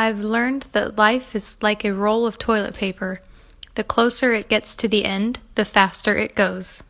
I've learned that life is like a roll of toilet paper. The closer it gets to the end, the faster it goes.